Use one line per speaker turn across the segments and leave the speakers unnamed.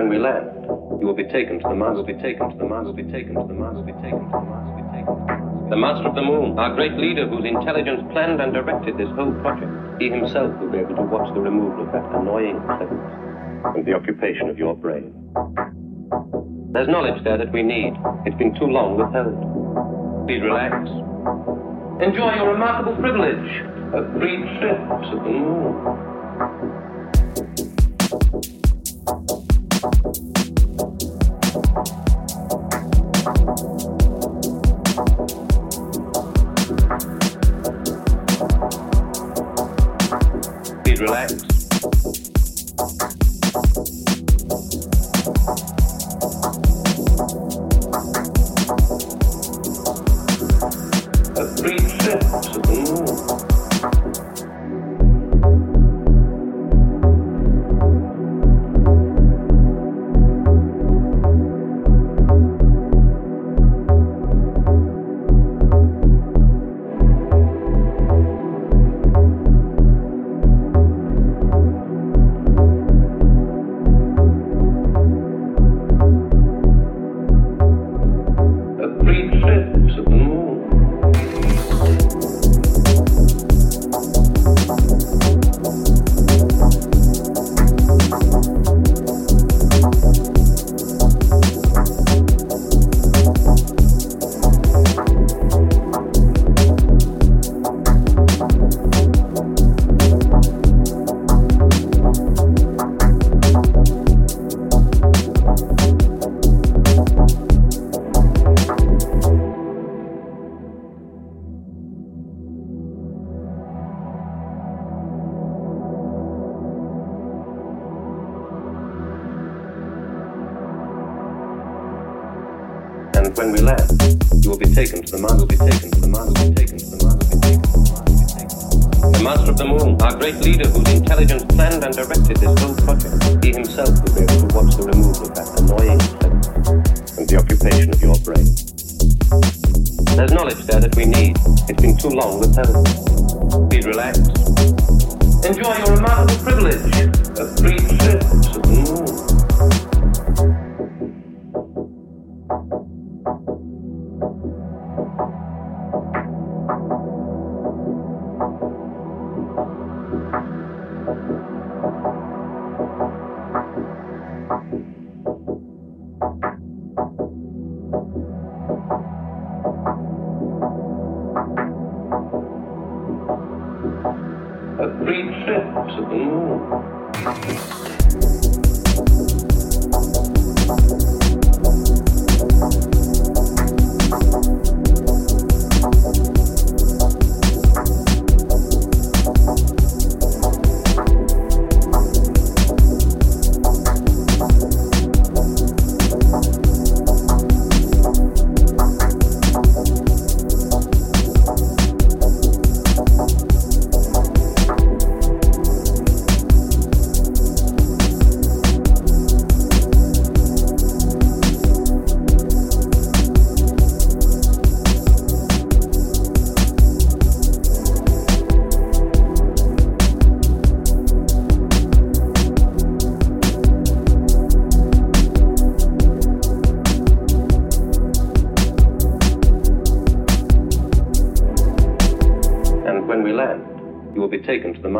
when we land, you will be taken to the Mars, will be taken to the Mars, will be taken to the Mars, will be taken to the Mars, will be taken to the Mars. The Master of the Moon, our great leader whose intelligence planned and directed this whole project. He himself will be able to watch the removal of that annoying presence and the occupation of your brain. There's knowledge there that we need. It's been too long withheld. Please relax. Enjoy your remarkable privilege of free trips of the moon. Relax.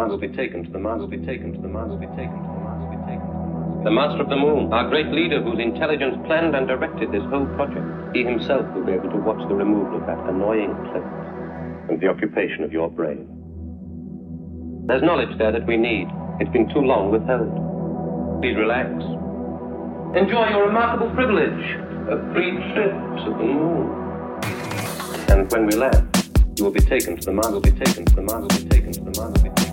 Will be taken to the will be taken to the will be taken to the will be taken the Master of the Moon, our great leader whose intelligence planned and directed this whole project. He himself will be able to watch the removal of that annoying presence and the occupation of your brain. There's knowledge there that we need. It's been too long withheld. Please relax. Enjoy your remarkable privilege of free trips to the moon. And when we land, you will be taken to the Mars, will be taken to the Mars, will be taken to the Mars, will be taken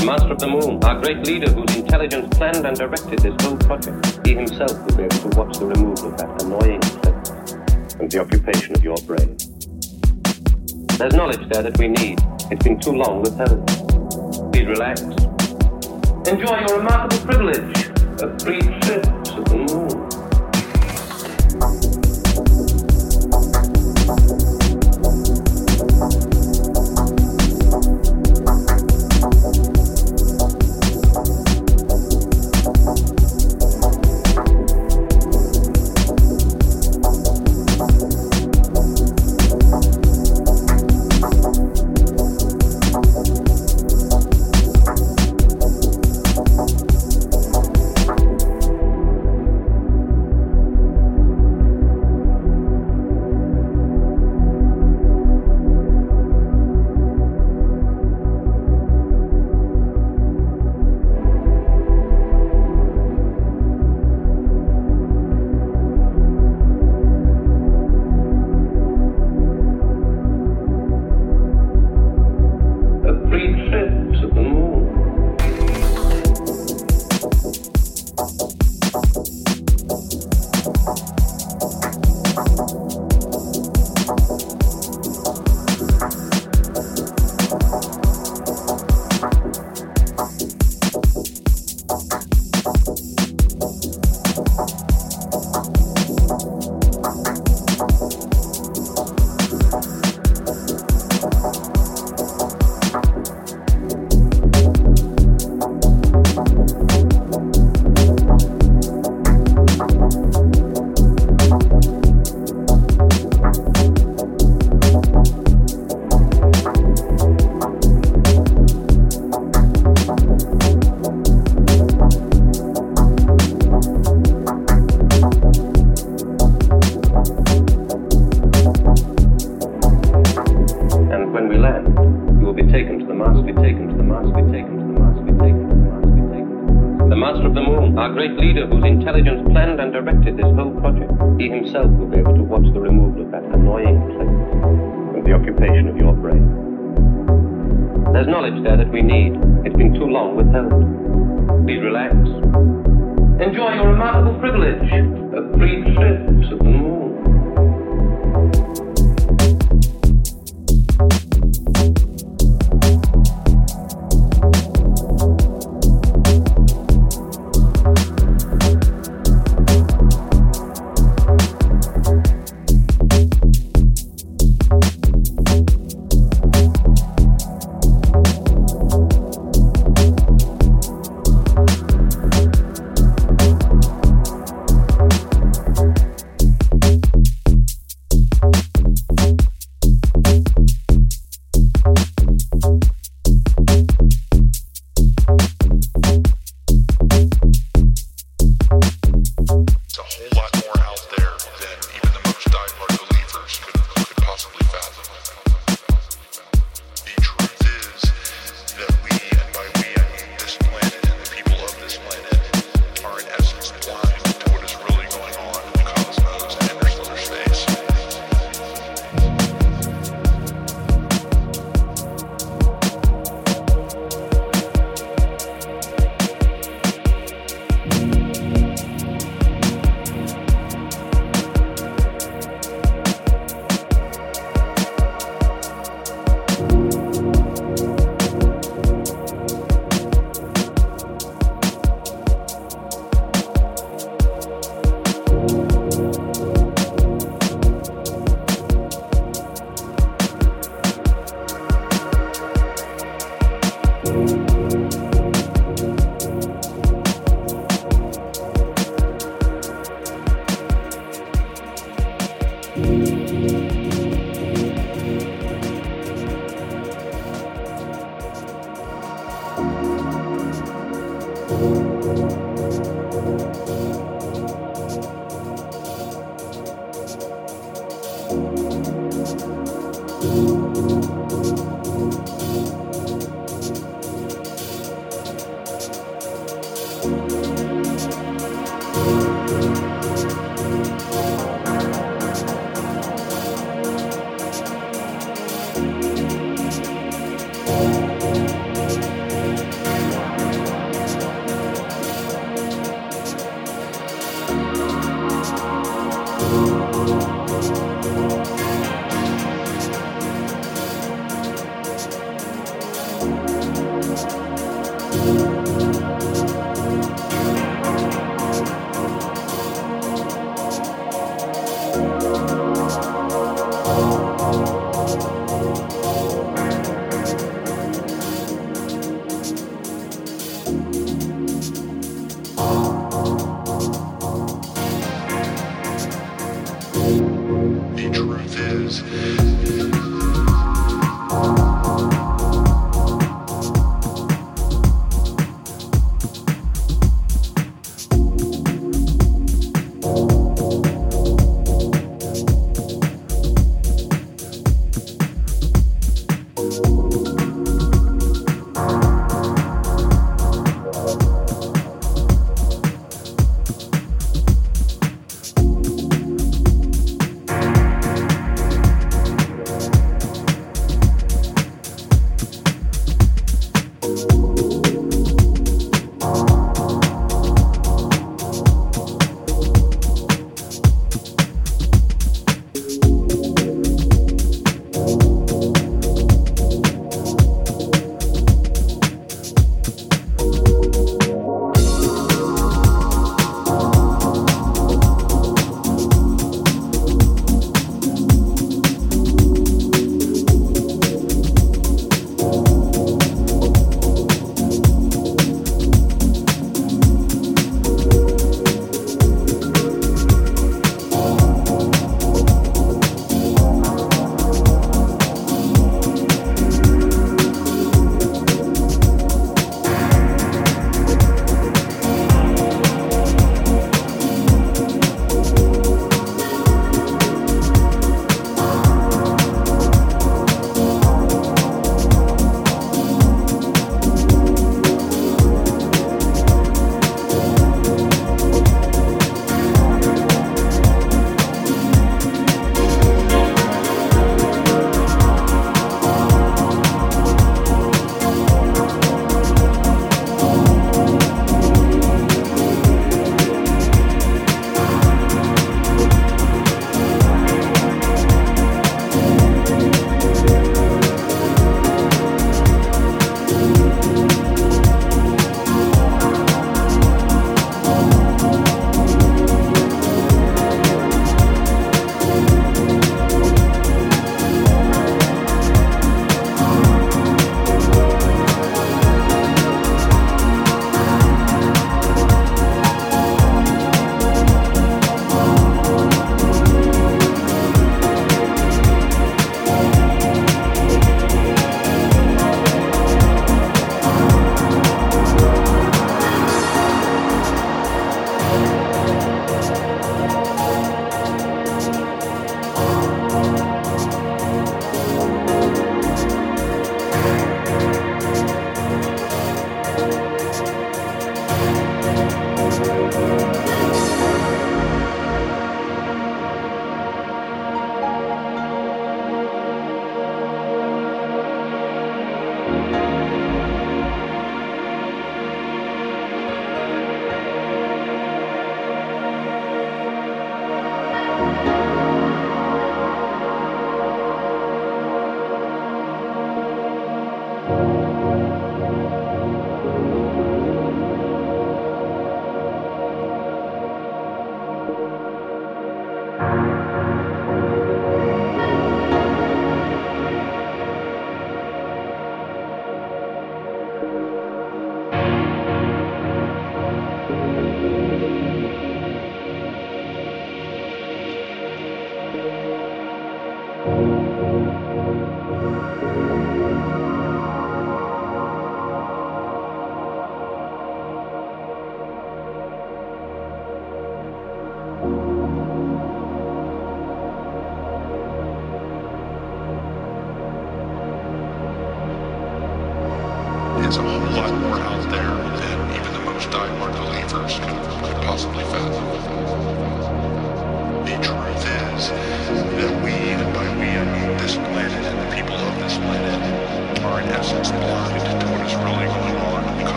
the Master of the Moon, our great leader whose intelligence planned and directed this whole project. He himself will be able to watch the removal of that annoying presence and the occupation of your brain. There's knowledge there that we need. It's been too long withheld. Please relax. Enjoy your remarkable privilege of free trips